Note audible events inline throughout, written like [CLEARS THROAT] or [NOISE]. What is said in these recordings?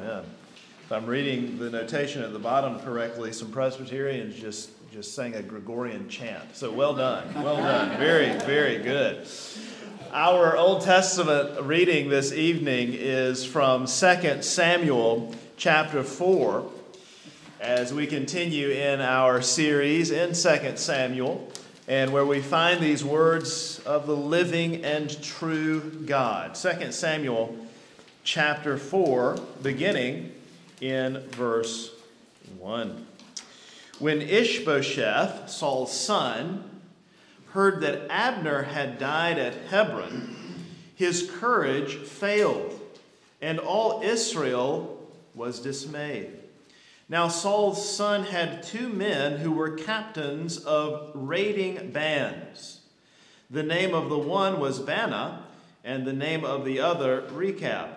Amen. If I'm reading the notation at the bottom correctly, some Presbyterians just, just sang a Gregorian chant. So well done. Well done. Very, very good. Our Old Testament reading this evening is from 2 Samuel chapter 4 as we continue in our series in 2 Samuel and where we find these words of the living and true God. 2 Samuel chapter 4 beginning in verse 1. When Ishbosheth, Saul's son, heard that Abner had died at Hebron, his courage failed, and all Israel was dismayed. Now, Saul's son had two men who were captains of raiding bands. The name of the one was Baanah, and the name of the other Rechab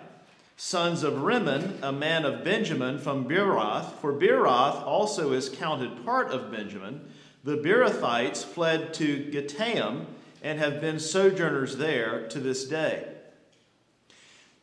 sons of Rimmon, a man of Benjamin from Beeroth, for Beeroth also is counted part of Benjamin. The Beerothites fled to Gittaim and have been sojourners there to this day.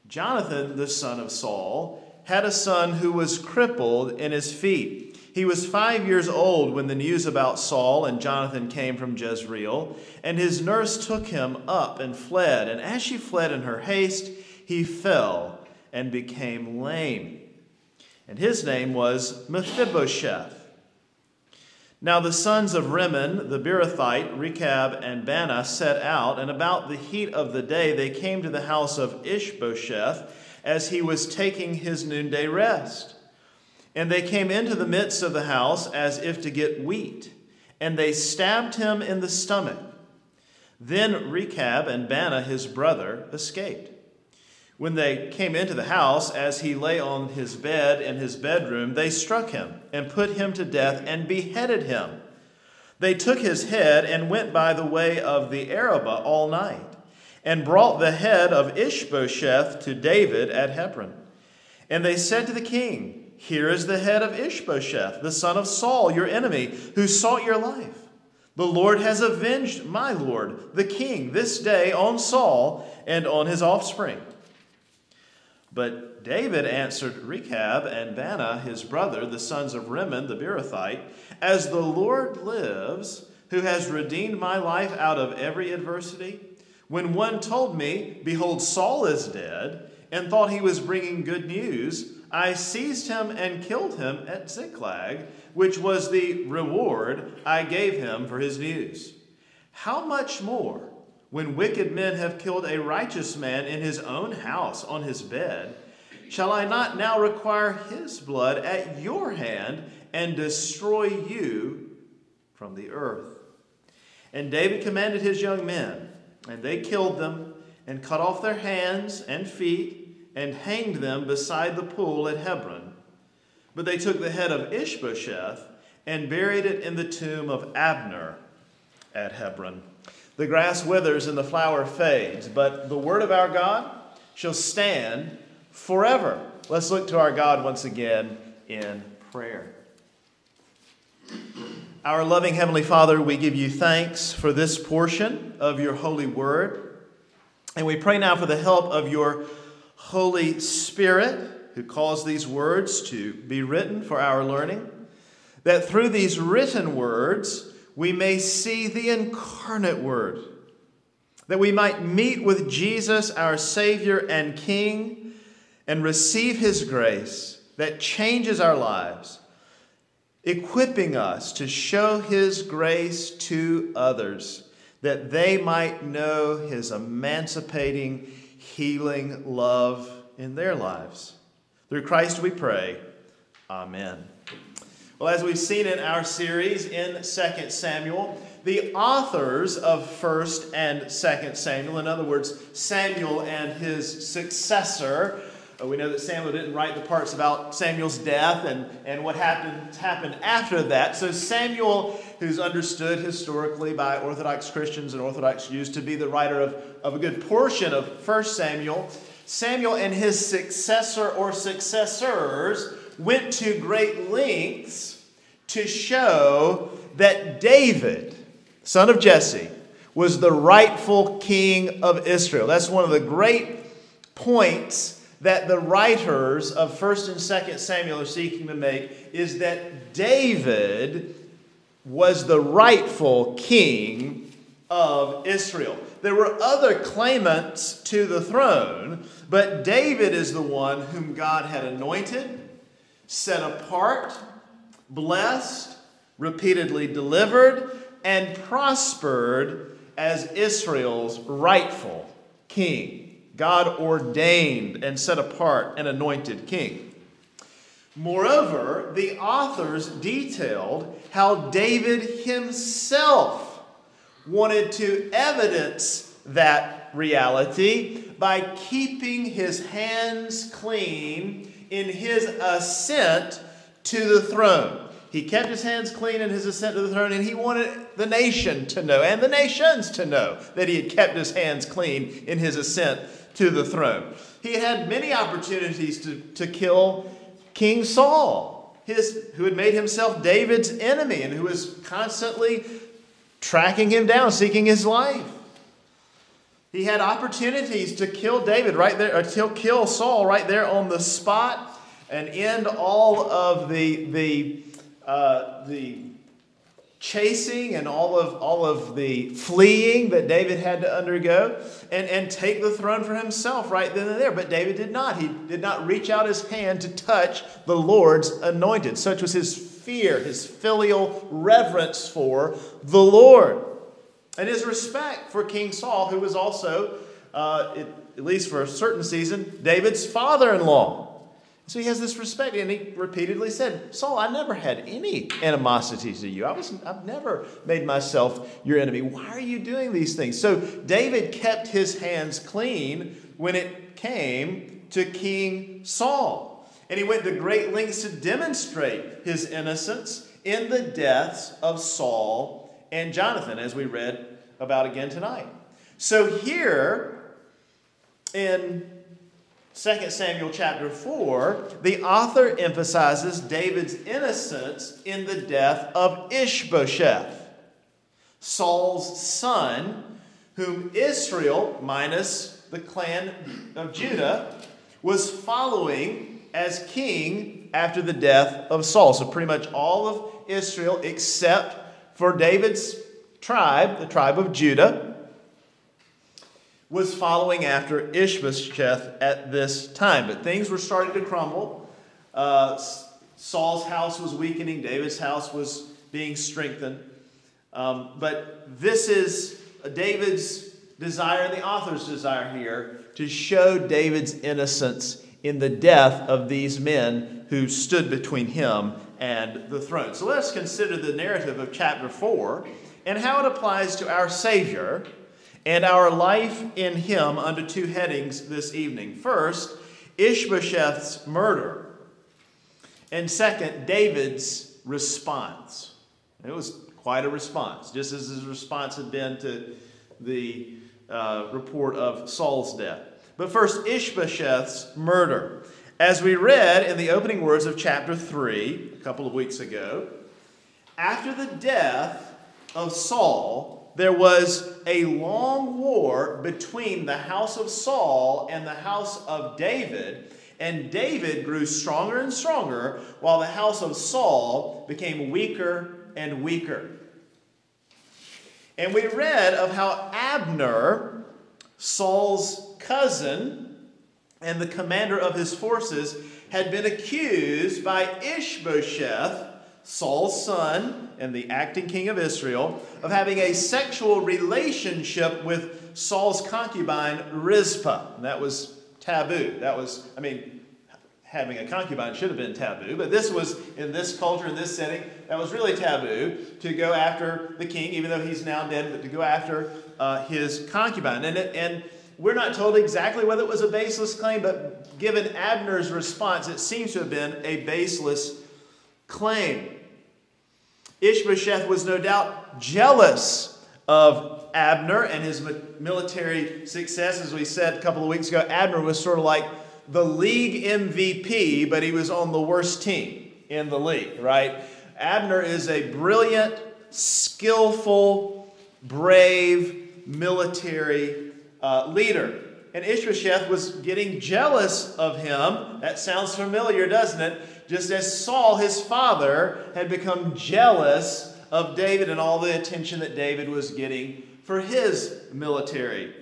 Jonathan, the son of Saul, had a son who was crippled in his feet. He was five years old when the news about Saul and Jonathan came from Jezreel, and his nurse took him up and fled. And as she fled in her haste, he fell and became lame. And his name was Mephibosheth. Now the sons of Rimmon, the Beerothite, Rechab, and Baanah set out, and about the heat of the day they came to the house of Ishbosheth as he was taking his noonday rest. And they came into the midst of the house as if to get wheat, and they stabbed him in the stomach. Then Rechab and Baanah, his brother, escaped. When they came into the house, as he lay on his bed in his bedroom, they struck him and put him to death and beheaded him. They took his head and went by the way of the Arabah all night, and brought the head of Ishbosheth to David at Hebron. And they said to the king, Here is the head of Ishbosheth, the son of Saul, your enemy, who sought your life. The Lord has avenged my Lord, the king, this day on Saul and on his offspring. But David answered Rechab and Baanah, his brother, the sons of Rimmon the Beerothite, As the Lord lives, who has redeemed my life out of every adversity, when one told me, Behold, Saul is dead, and thought he was bringing good news, I seized him and killed him at Ziklag, which was the reward I gave him for his news. How much more? When wicked men have killed a righteous man in his own house on his bed, shall I not now require his blood at your hand and destroy you from the earth? And David commanded his young men, and they killed them, and cut off their hands and feet, and hanged them beside the pool at Hebron. But they took the head of Ishbosheth and buried it in the tomb of Abner at Hebron. The grass withers and the flower fades, but the word of our God shall stand forever. Let's look to our God once again in prayer. Our loving Heavenly Father, we give you thanks for this portion of your holy word. And we pray now for the help of your Holy Spirit who caused these words to be written for our learning, that through these written words, we may see the incarnate Word, that we might meet with Jesus, our Savior and King, and receive His grace that changes our lives, equipping us to show His grace to others, that they might know His emancipating, healing love in their lives. Through Christ we pray. Amen. Well, as we've seen in our series in 2 Samuel, the authors of 1st and 2nd Samuel, in other words, Samuel and his successor, uh, we know that Samuel didn't write the parts about Samuel's death and, and what happened, happened after that. So, Samuel, who's understood historically by Orthodox Christians and Orthodox Jews to be the writer of, of a good portion of 1 Samuel, Samuel and his successor or successors went to great lengths to show that David, son of Jesse, was the rightful king of Israel. That's one of the great points that the writers of 1st and 2nd Samuel are seeking to make is that David was the rightful king of Israel. There were other claimants to the throne, but David is the one whom God had anointed, set apart, blessed, repeatedly delivered, and prospered as Israel's rightful king. God ordained and set apart and anointed king. Moreover, the authors detailed how David himself wanted to evidence that reality by keeping his hands clean in his ascent to the throne. He kept his hands clean in his ascent to the throne, and he wanted the nation to know and the nations to know that he had kept his hands clean in his ascent to the throne. He had many opportunities to, to kill King Saul, his, who had made himself David's enemy and who was constantly tracking him down, seeking his life. He had opportunities to kill David right there, or to kill Saul right there on the spot and end all of the, the, uh, the chasing and all of, all of the fleeing that David had to undergo and, and take the throne for himself right then and there. But David did not. He did not reach out his hand to touch the Lord's anointed. Such was his fear, his filial reverence for the Lord, and his respect for King Saul, who was also, uh, at least for a certain season, David's father in law. So he has this respect, and he repeatedly said, Saul, I never had any animosity to you. I was, I've never made myself your enemy. Why are you doing these things? So David kept his hands clean when it came to King Saul. And he went to great lengths to demonstrate his innocence in the deaths of Saul and Jonathan, as we read about again tonight. So here in 2 Samuel chapter 4, the author emphasizes David's innocence in the death of Ishbosheth, Saul's son, whom Israel, minus the clan of Judah, was following as king after the death of Saul. So, pretty much all of Israel, except for David's tribe, the tribe of Judah, was following after Ishbosheth at this time. But things were starting to crumble. Uh, Saul's house was weakening, David's house was being strengthened. Um, but this is David's desire, the author's desire here, to show David's innocence in the death of these men who stood between him and the throne. So let's consider the narrative of chapter 4 and how it applies to our Savior and our life in him under two headings this evening. First, Ishbosheth's murder, and second, David's response. It was quite a response, just as his response had been to the uh, report of Saul's death. But first, Ishbosheth's murder. As we read in the opening words of chapter 3 a couple of weeks ago, after the death of Saul, there was a long war between the house of Saul and the house of David. And David grew stronger and stronger, while the house of Saul became weaker and weaker. And we read of how Abner, Saul's cousin and the commander of his forces, had been accused by Ishbosheth Saul's son and the acting king of Israel, of having a sexual relationship with Saul's concubine Rizpah. And that was taboo. That was, I mean, having a concubine should have been taboo, but this was, in this culture, in this setting, that was really taboo to go after the king, even though he's now dead, but to go after uh, his concubine. And, and we're not told exactly whether it was a baseless claim, but given Abner's response, it seems to have been a baseless claim. Ishbosheth was no doubt jealous of Abner and his military success. As we said a couple of weeks ago, Abner was sort of like the league MVP, but he was on the worst team in the league, right? Abner is a brilliant, skillful, brave military uh, leader. and Ishbosheth was getting jealous of him. That sounds familiar, doesn't it? Just as Saul, his father, had become jealous of David and all the attention that David was getting for his military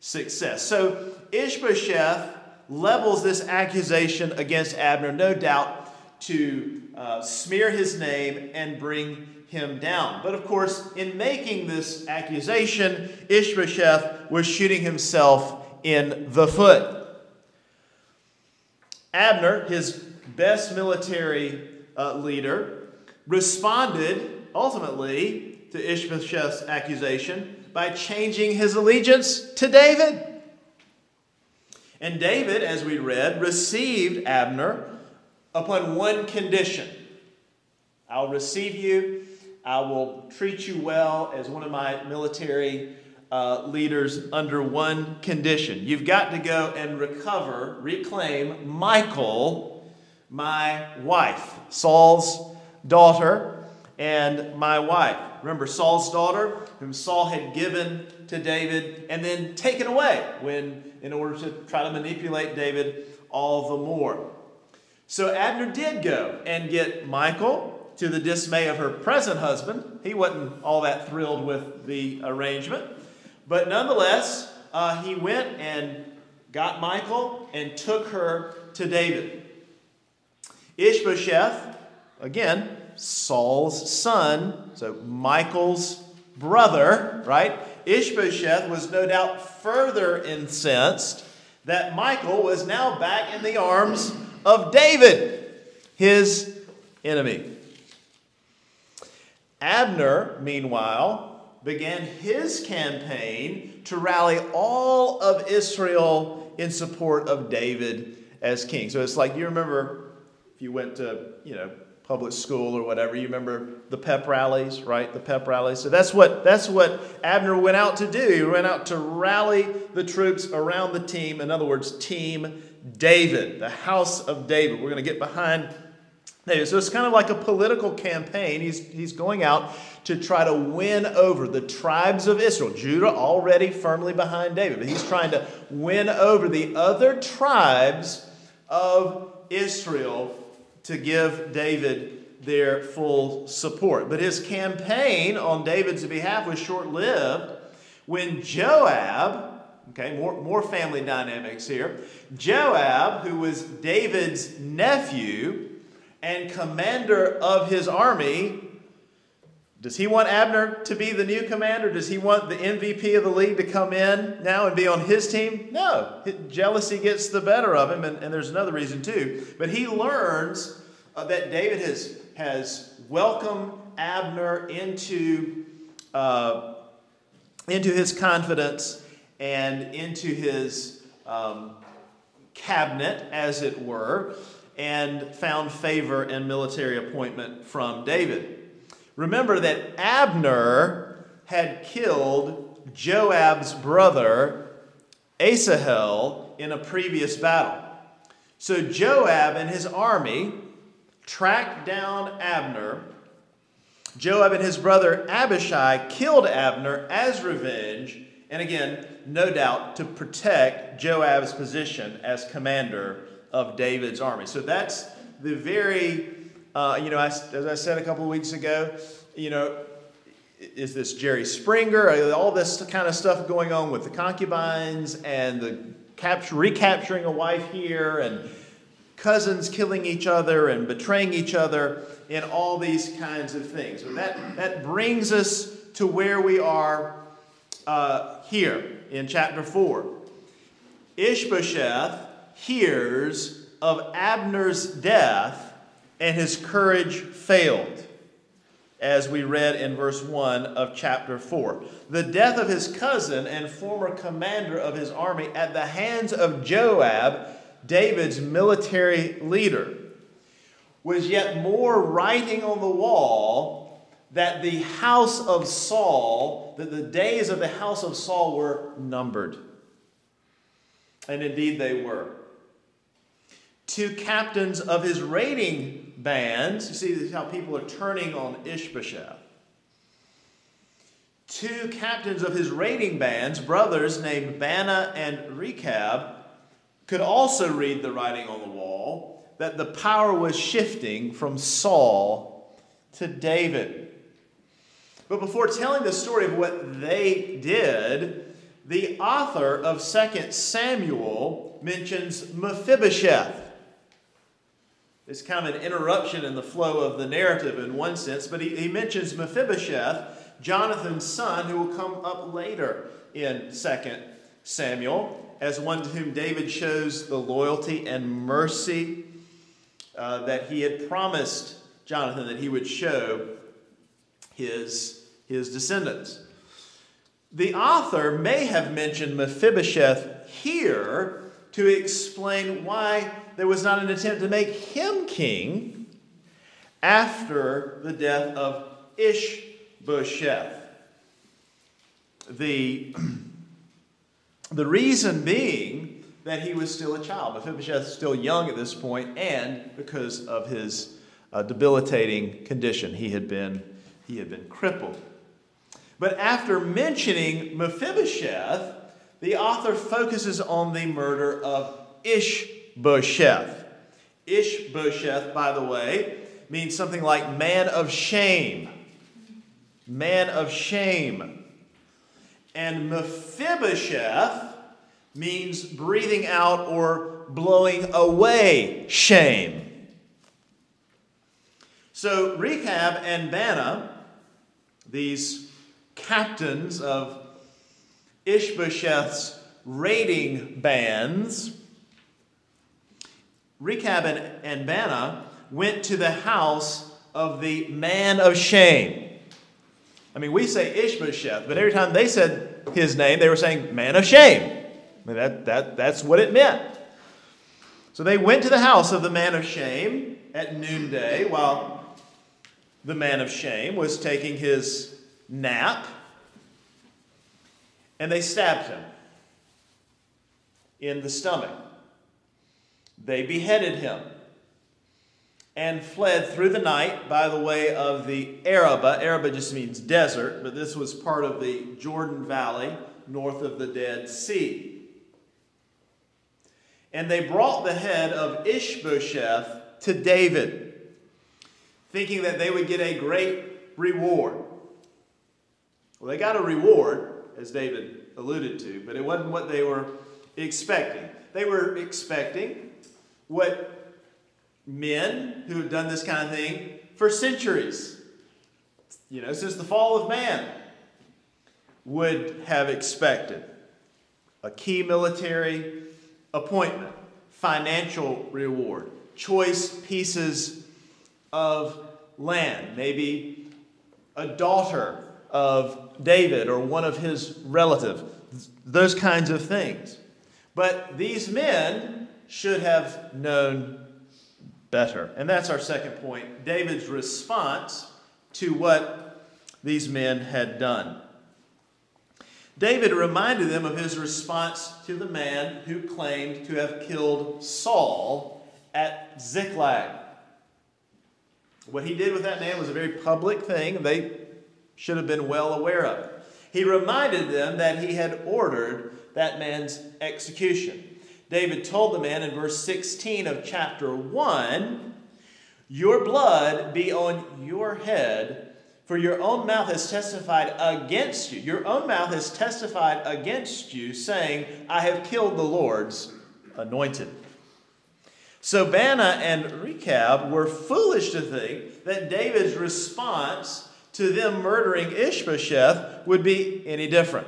success. So Ishbosheth levels this accusation against Abner, no doubt, to uh, smear his name and bring him down. But of course, in making this accusation, Ishbosheth was shooting himself in the foot. Abner, his best military uh, leader, responded ultimately to Ishbosheth's accusation by changing his allegiance to David. And David, as we read, received Abner upon one condition I'll receive you, I will treat you well as one of my military uh, leaders under one condition. You've got to go and recover, reclaim Michal, my wife, Saul's daughter, and my wife. Remember, Saul's daughter, whom Saul had given to David and then taken away when, in order to try to manipulate David all the more. So Abner did go and get Michal to the dismay of her present husband. He wasn't all that thrilled with the arrangement. But nonetheless, uh, he went and got Michal and took her to David. Ishbosheth, again, Saul's son, so Michal's brother, right? Ishbosheth was no doubt further incensed that Michael was now back in the arms of David, his enemy. Abner, meanwhile, began his campaign to rally all of Israel in support of David as king. So it's like you remember if you went to, you know, public school or whatever, you remember the pep rallies, right? The pep rallies. So that's what that's what Abner went out to do. He went out to rally the troops around the team. In other words, team David, the house of David. We're going to get behind. So it's kind of like a political campaign. He's, he's going out to try to win over the tribes of Israel. Judah already firmly behind David, but he's trying to win over the other tribes of Israel to give David their full support. But his campaign on David's behalf was short lived when Joab, okay, more, more family dynamics here, Joab, who was David's nephew and commander of his army, does he want Abner to be the new commander? Does he want the MVP of the league to come in now and be on his team? No. Jealousy gets the better of him, and, and there's another reason too. But he learns uh, that David has, has welcomed Abner into, uh, into his confidence and into his um, cabinet, as it were, and found favor and military appointment from David. Remember that Abner had killed Joab's brother Asahel in a previous battle. So Joab and his army tracked down Abner. Joab and his brother Abishai killed Abner as revenge, and again, no doubt, to protect Joab's position as commander of David's army. So that's the very uh, you know, I, as I said a couple of weeks ago, you know, is this Jerry Springer? Uh, all this kind of stuff going on with the concubines and the capture, recapturing a wife here and cousins killing each other and betraying each other and all these kinds of things. And that, that brings us to where we are uh, here in chapter 4. Ishbosheth hears of Abner's death and his courage failed, as we read in verse 1 of chapter 4. The death of his cousin and former commander of his army at the hands of Joab, David's military leader, was yet more writing on the wall that the house of Saul, that the days of the house of Saul were numbered. And indeed they were. Two captains of his raiding bands. You see how people are turning on Ishbosheth. two captains of his raiding bands, brothers named Baanah and Rechab, could also read the writing on the wall that the power was shifting from Saul to David. But before telling the story of what they did, the author of 2 Samuel mentions Mephibosheth. It's kind of an interruption in the flow of the narrative in one sense, but he, he mentions Mephibosheth, Jonathan's son, who will come up later in 2 Samuel, as one to whom David shows the loyalty and mercy uh, that he had promised Jonathan that he would show his, his descendants. The author may have mentioned Mephibosheth here to explain why there was not an attempt to make him king after the death of Ishbosheth. The, [CLEARS THROAT] the reason being that he was still a child. Mephibosheth is still young at this point, and because of his uh, debilitating condition, he had been, he had been crippled. But after mentioning Mephibosheth, the author focuses on the murder of Ishbosheth. Ishbosheth, by the way, means something like man of shame. Man of shame. And Mephibosheth means breathing out or blowing away shame. So Rechab and Baanah, these captains of Ishbosheth's raiding bands, Rechab and, and Baanah went to the house of the man of shame. I mean, we say Ishbosheth, but every time they said his name, they were saying man of shame. I mean, that, that, that's what it meant. So they went to the house of the man of shame at noonday while the man of shame was taking his nap, and they stabbed him in the stomach. They beheaded him and fled through the night by the way of the Arabah. Arabah just means desert, but this was part of the Jordan Valley north of the Dead Sea. And they brought the head of Ishbosheth to David, thinking that they would get a great reward. Well, they got a reward, as David alluded to, but it wasn't what they were expecting. They were expecting what men who have done this kind of thing for centuries, you know, since the fall of man, would have expected a key military appointment, financial reward, choice pieces of land, maybe a daughter of David or one of his relatives, those kinds of things. But these men should have known better. And that's our second point David's response to what these men had done. David reminded them of his response to the man who claimed to have killed Saul at Ziklag. What he did with that man was a very public thing. They should have been well aware of. He reminded them that he had ordered that man's execution. David told the man in verse 16 of chapter 1 Your blood be on your head, for your own mouth has testified against you. Your own mouth has testified against you, saying, I have killed the Lord's anointed. So Baanah and Rechab were foolish to think that David's response to them murdering Ishbosheth would be any different.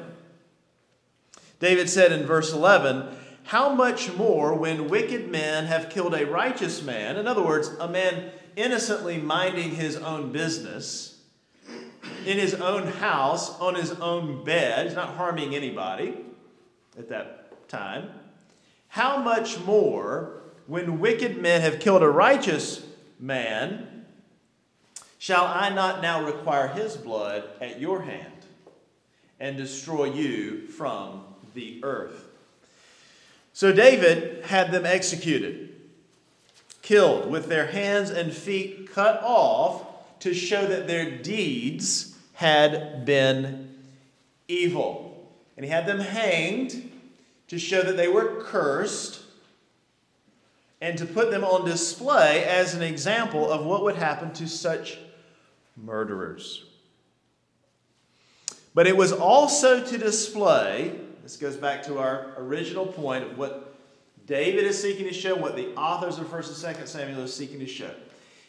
David said in verse 11, how much more when wicked men have killed a righteous man, in other words, a man innocently minding his own business, in his own house, on his own bed, he's not harming anybody at that time. How much more when wicked men have killed a righteous man, shall I not now require his blood at your hand and destroy you from the earth? So David had them executed, killed, with their hands and feet cut off to show that their deeds had been evil. And he had them hanged to show that they were cursed and to put them on display as an example of what would happen to such murderers. But it was also to display, this goes back to our original point of what David is seeking to show, what the authors of 1st and 2nd Samuel are seeking to show.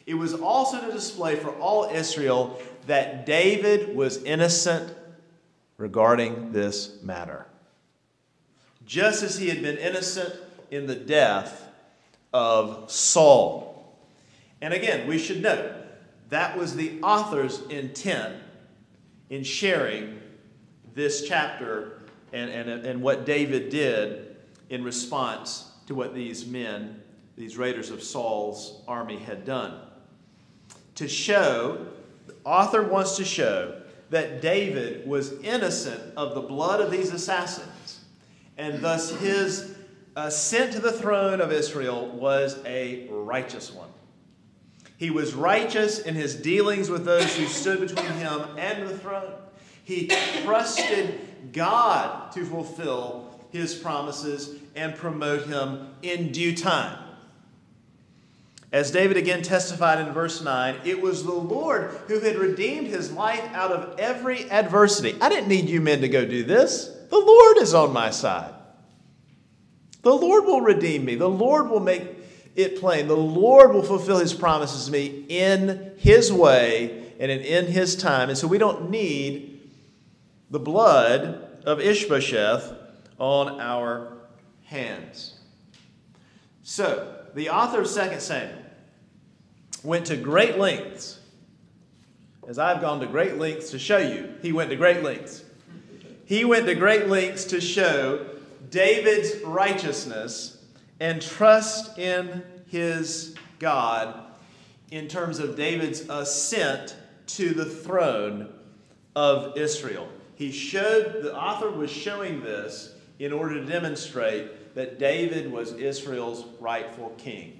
It was also to display for all Israel that David was innocent regarding this matter. Just as he had been innocent in the death of Saul. And again, we should note that was the author's intent in sharing this chapter and, and, and what David did in response to what these men, these raiders of Saul's army, had done. To show, the author wants to show that David was innocent of the blood of these assassins, and thus his ascent to the throne of Israel was a righteous one. He was righteous in his dealings with those who stood between him and the throne. He trusted God to fulfill his promises and promote him in due time. As David again testified in verse 9, it was the Lord who had redeemed his life out of every adversity. I didn't need you men to go do this. The Lord is on my side. The Lord will redeem me. The Lord will make it plain. The Lord will fulfill his promises to me in his way and in his time. And so we don't need the blood of Ishbosheth on our hands. So, the author of 2 Samuel went to great lengths, as I've gone to great lengths to show you. He went to great lengths. He went to great lengths to show David's righteousness and trust in his God in terms of David's ascent to the throne of Israel. He showed, the author was showing this in order to demonstrate that David was Israel's rightful king.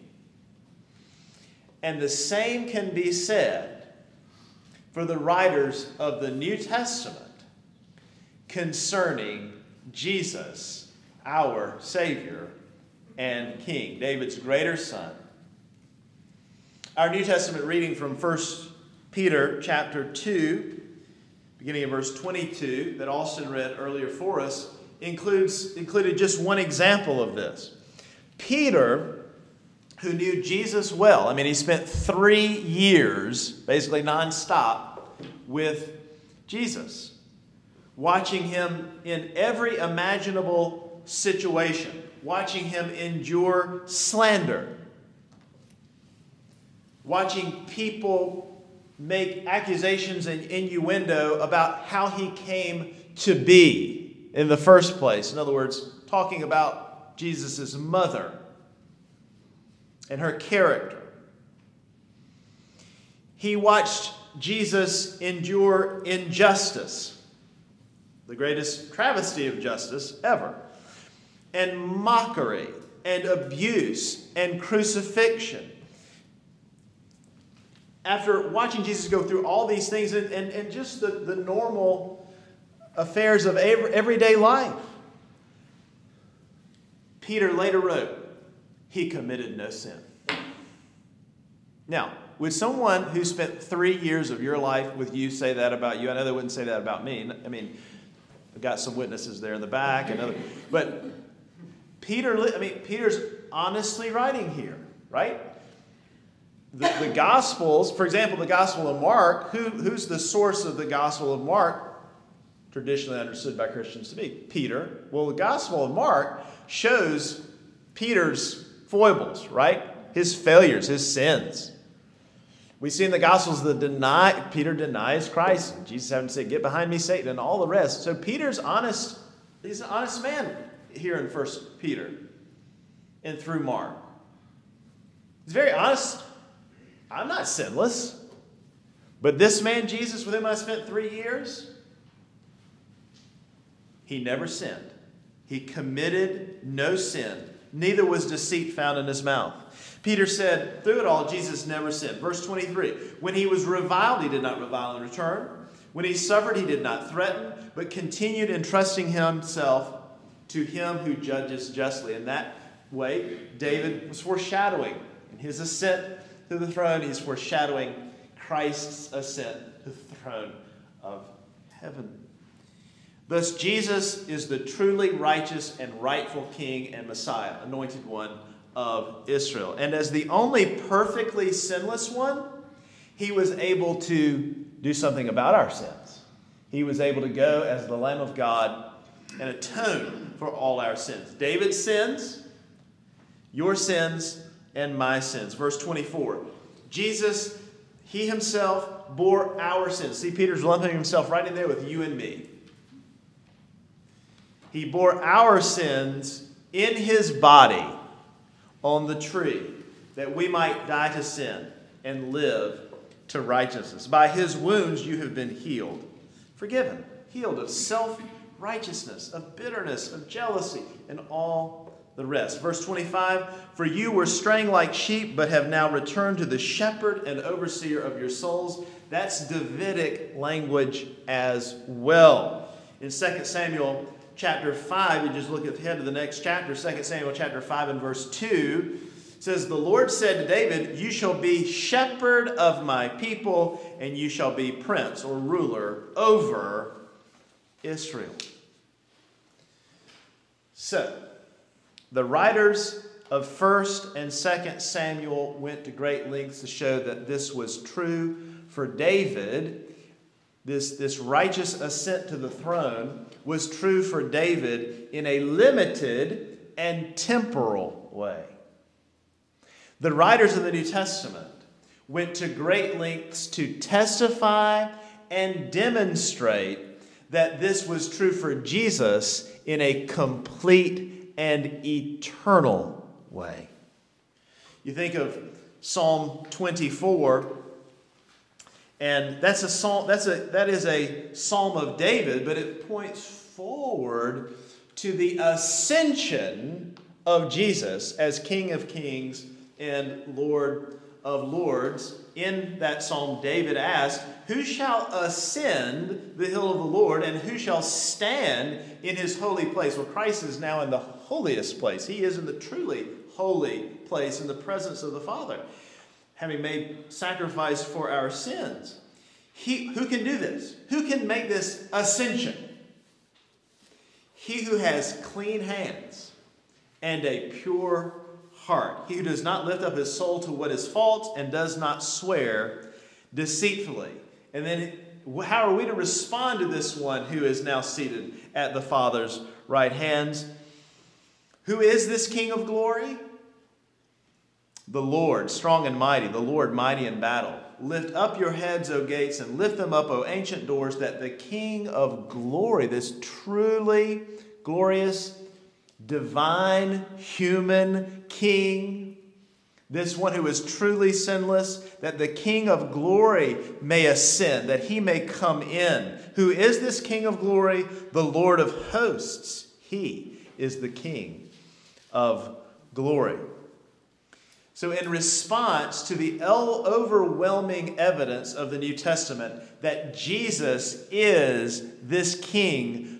And the same can be said for the writers of the New Testament concerning Jesus, our Savior and King, David's greater son. Our New Testament reading from 1 Peter chapter 2, beginning of verse 22, that Austin read earlier for us, includes, included just one example of this. Peter, who knew Jesus well, I mean, he spent three years, basically nonstop, with Jesus, watching him in every imaginable situation, watching him endure slander, watching people make accusations and innuendo about how he came to be in the first place. In other words, talking about Jesus' mother and her character. He watched Jesus endure injustice, the greatest travesty of justice ever, and mockery and abuse and crucifixion. After watching Jesus go through all these things and, and, and just the, the normal affairs of everyday life. Peter later wrote, He committed no sin. Now, would someone who spent three years of your life with you say that about you? I know they wouldn't say that about me. I mean, I've got some witnesses there in the back, and other, but Peter, I mean, Peter's honestly writing here, right? The, the Gospels, for example, the Gospel of Mark, who, who's the source of the Gospel of Mark? traditionally understood by Christians to be? Peter. Well, the Gospel of Mark shows Peter's foibles, right? His failures, his sins. We see in the Gospels that deny Peter denies Christ. Jesus having say, "Get behind me, Satan," and all the rest. So Peter's honest. He's an honest man here in First Peter, and through Mark. He's very honest. I'm not sinless, but this man Jesus, with whom I spent three years, he never sinned. He committed no sin, neither was deceit found in his mouth. Peter said, through it all, Jesus never sinned. Verse 23 When he was reviled, he did not revile in return. When he suffered, he did not threaten, but continued entrusting himself to him who judges justly. In that way, David was foreshadowing in his ascent to the throne, he's foreshadowing Christ's ascent to the throne of heaven. Thus, Jesus is the truly righteous and rightful King and Messiah, anointed one of Israel. And as the only perfectly sinless one, he was able to do something about our sins. He was able to go as the Lamb of God and atone for all our sins. David's sins, your sins, and my sins. Verse 24 Jesus, he himself bore our sins. See, Peter's lumping himself right in there with you and me. He bore our sins in his body on the tree that we might die to sin and live to righteousness. By his wounds you have been healed, forgiven, healed of self righteousness, of bitterness, of jealousy, and all the rest. Verse 25 For you were straying like sheep, but have now returned to the shepherd and overseer of your souls. That's Davidic language as well. In 2 Samuel chapter 5, we just look ahead to the next chapter, 2 Samuel chapter 5 and verse 2 says, The Lord said to David, You shall be shepherd of my people, and you shall be prince or ruler over Israel. So, the writers of 1st and 2nd Samuel went to great lengths to show that this was true for David this, this righteous ascent to the throne was true for David in a limited and temporal way. The writers of the New Testament went to great lengths to testify and demonstrate that this was true for Jesus in a complete and eternal way. You think of Psalm 24 and that's a psalm, that's a, that is a psalm of David, but it points forward to the ascension of Jesus as King of Kings and Lord of Lords. In that psalm, David asked, Who shall ascend the hill of the Lord, and who shall stand in his holy place? Well, Christ is now in the holiest place. He is in the truly holy place in the presence of the Father having made sacrifice for our sins. He, who can do this? Who can make this ascension? He who has clean hands and a pure heart. He who does not lift up his soul to what is false and does not swear deceitfully. And then, how are we to respond to this one who is now seated at the Father's right hands? Who is this King of glory? The Lord, strong and mighty, the Lord, mighty in battle. Lift up your heads, O gates, and lift them up, O ancient doors, that the King of glory, this truly glorious, divine, human King, this one who is truly sinless, that the King of glory may ascend, that he may come in. Who is this King of glory? The Lord of hosts. He is the King of glory. So, in response to the overwhelming evidence of the New Testament that Jesus is this king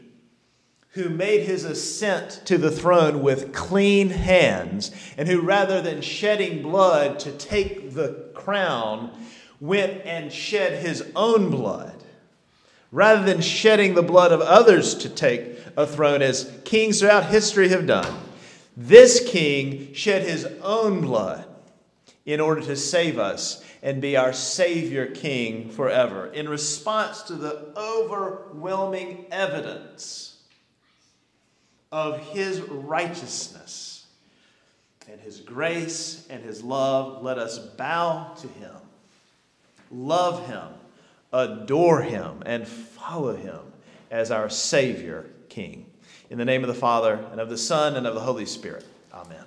who made his ascent to the throne with clean hands, and who, rather than shedding blood to take the crown, went and shed his own blood, rather than shedding the blood of others to take a throne, as kings throughout history have done. This king shed his own blood in order to save us and be our Savior King forever. In response to the overwhelming evidence of his righteousness and his grace and his love, let us bow to him, love him, adore him, and follow him as our Savior King. In the name of the Father, and of the Son, and of the Holy Spirit. Amen.